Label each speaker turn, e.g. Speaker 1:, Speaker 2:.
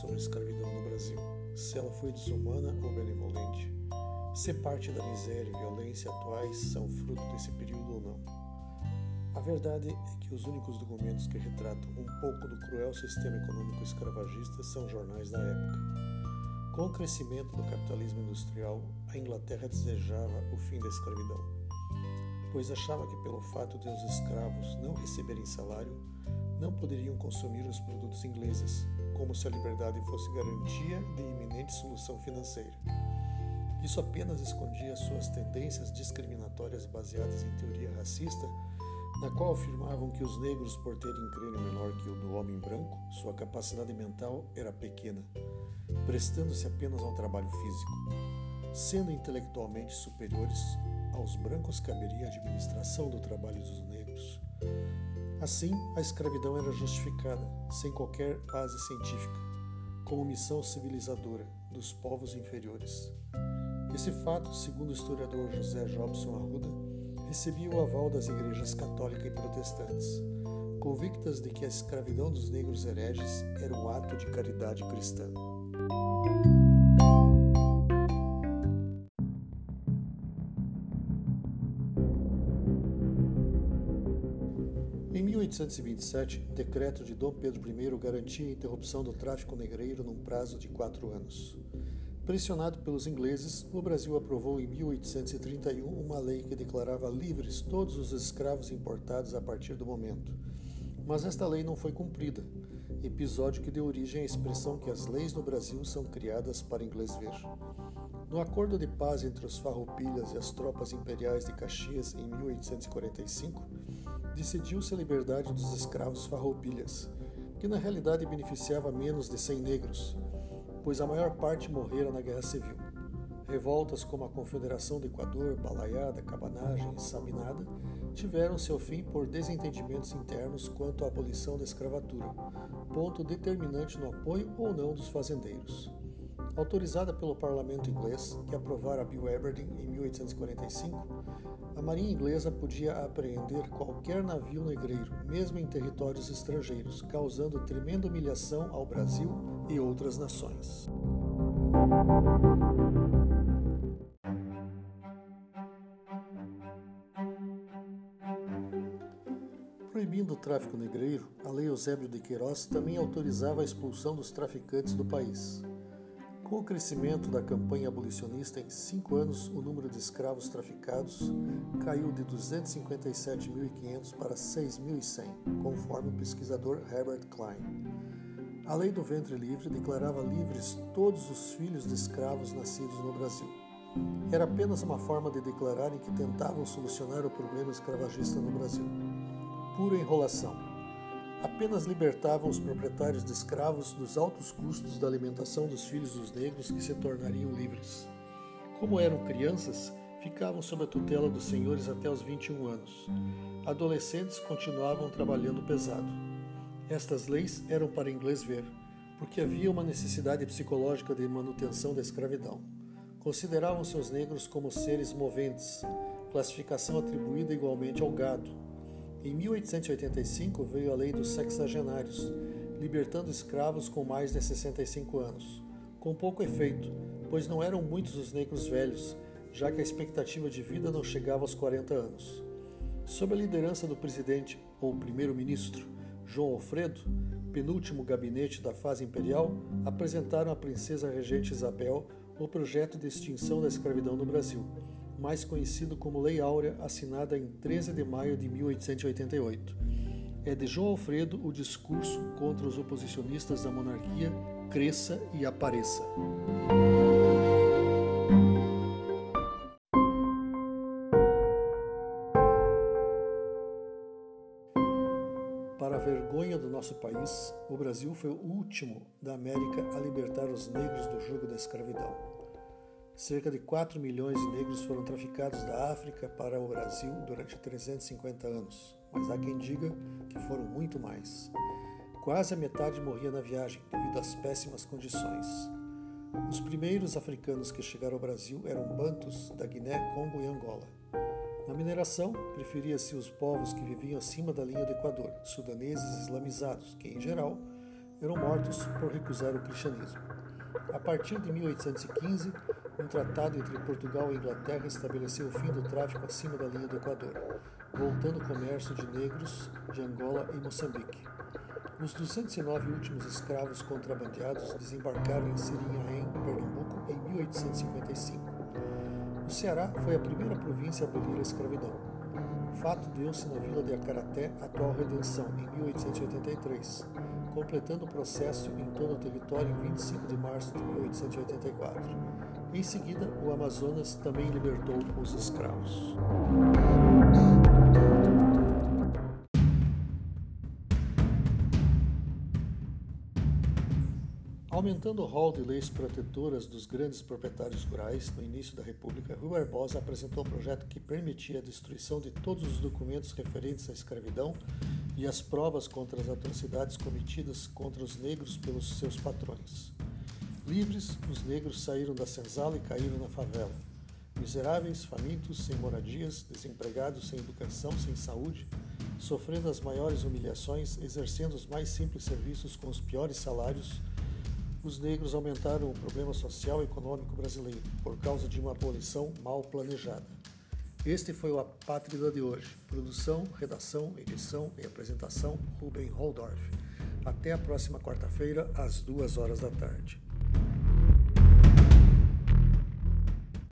Speaker 1: sobre a escravidão no Brasil, se ela foi desumana ou benevolente, se parte da miséria e violência atuais são fruto desse período ou não. A verdade é que os únicos documentos que retratam um pouco do cruel sistema econômico escravagista são jornais da época. Com o crescimento do capitalismo industrial, a Inglaterra desejava o fim da escravidão, pois achava que, pelo fato de os escravos não receberem salário, não poderiam consumir os produtos ingleses, como se a liberdade fosse garantia de iminente solução financeira. Isso apenas escondia suas tendências discriminatórias baseadas em teoria racista, na qual afirmavam que os negros, por terem crânio menor que o do homem branco, sua capacidade mental era pequena, prestando-se apenas ao trabalho físico. Sendo intelectualmente superiores, aos brancos caberia a administração do trabalho dos negros. Assim, a escravidão era justificada, sem qualquer base científica, como missão civilizadora dos povos inferiores. Esse fato, segundo o historiador José Jobson Arruda, recebia o aval das igrejas católica e protestantes, convictas de que a escravidão dos negros hereges era um ato de caridade cristã. Em 1827, decreto de Dom Pedro I garantia a interrupção do tráfico negreiro num prazo de quatro anos. Pressionado pelos ingleses, o Brasil aprovou em 1831 uma lei que declarava livres todos os escravos importados a partir do momento. Mas esta lei não foi cumprida, episódio que deu origem à expressão que as leis no Brasil são criadas para inglês ver. No acordo de paz entre os farroupilhas e as tropas imperiais de Caxias em 1845, decidiu-se a liberdade dos escravos farroupilhas, que na realidade beneficiava menos de 100 negros, pois a maior parte morreram na Guerra Civil. Revoltas como a Confederação do Equador, Balaiada, Cabanagem e Sabinada tiveram seu fim por desentendimentos internos quanto à abolição da escravatura, ponto determinante no apoio ou não dos fazendeiros. Autorizada pelo parlamento inglês, que aprovara a Bill Aberdeen em 1845, a marinha inglesa podia apreender qualquer navio negreiro, mesmo em territórios estrangeiros, causando tremenda humilhação ao Brasil e outras nações. Proibindo o tráfico negreiro, a Lei Eusébio de Queiroz também autorizava a expulsão dos traficantes do país. Com o crescimento da campanha abolicionista, em cinco anos o número de escravos traficados caiu de 257.500 para 6.100, conforme o pesquisador Herbert Klein. A lei do ventre livre declarava livres todos os filhos de escravos nascidos no Brasil. Era apenas uma forma de declararem que tentavam solucionar o problema escravagista no Brasil. Pura enrolação apenas libertavam os proprietários de escravos dos altos custos da alimentação dos filhos dos negros que se tornariam livres. Como eram crianças, ficavam sob a tutela dos senhores até os 21 anos. Adolescentes continuavam trabalhando pesado. Estas leis eram para inglês ver, porque havia uma necessidade psicológica de manutenção da escravidão. Consideravam seus negros como seres moventes, classificação atribuída igualmente ao gado, em 1885 veio a lei dos sexagenários, libertando escravos com mais de 65 anos, com pouco efeito, pois não eram muitos os negros velhos, já que a expectativa de vida não chegava aos 40 anos. Sob a liderança do presidente ou primeiro-ministro João Alfredo, penúltimo gabinete da fase imperial, apresentaram à princesa regente Isabel o projeto de extinção da escravidão no Brasil, mais conhecido como Lei Áurea, assinada em 13 de maio de 1888. É de João Alfredo o discurso contra os oposicionistas da monarquia cresça e apareça. Para a vergonha do nosso país, o Brasil foi o último da América a libertar os negros do jugo da escravidão. Cerca de 4 milhões de negros foram traficados da África para o Brasil durante 350 anos, mas há quem diga que foram muito mais. Quase a metade morria na viagem devido às péssimas condições. Os primeiros africanos que chegaram ao Brasil eram bantus da Guiné, Congo e Angola. Na mineração, preferia-se os povos que viviam acima da linha do Equador, sudaneses islamizados, que, em geral, eram mortos por recusar o cristianismo. A partir de 1815, um tratado entre Portugal e Inglaterra estabeleceu o fim do tráfico acima da linha do Equador, voltando o comércio de negros de Angola e Moçambique. Os 209 últimos escravos contrabandeados desembarcaram em Sirinhaém, Pernambuco, em 1855. O Ceará foi a primeira província a abolir a escravidão. Fato deu-se na vila de Acaraté, atual Redenção, em 1883, completando o processo em todo o território em 25 de março de 1884. Em seguida, o Amazonas também libertou os escravos. Aumentando o rol de leis protetoras dos grandes proprietários rurais no início da República, Rui Barbosa apresentou um projeto que permitia a destruição de todos os documentos referentes à escravidão e as provas contra as atrocidades cometidas contra os negros pelos seus patrões. Livres, os negros saíram da senzala e caíram na favela. Miseráveis, famintos, sem moradias, desempregados, sem educação, sem saúde, sofrendo as maiores humilhações, exercendo os mais simples serviços com os piores salários, os negros aumentaram o problema social e econômico brasileiro por causa de uma abolição mal planejada. Este foi o Apátrida de hoje. Produção, redação, edição e apresentação, Ruben Holdorf. Até a próxima quarta-feira, às duas horas da tarde.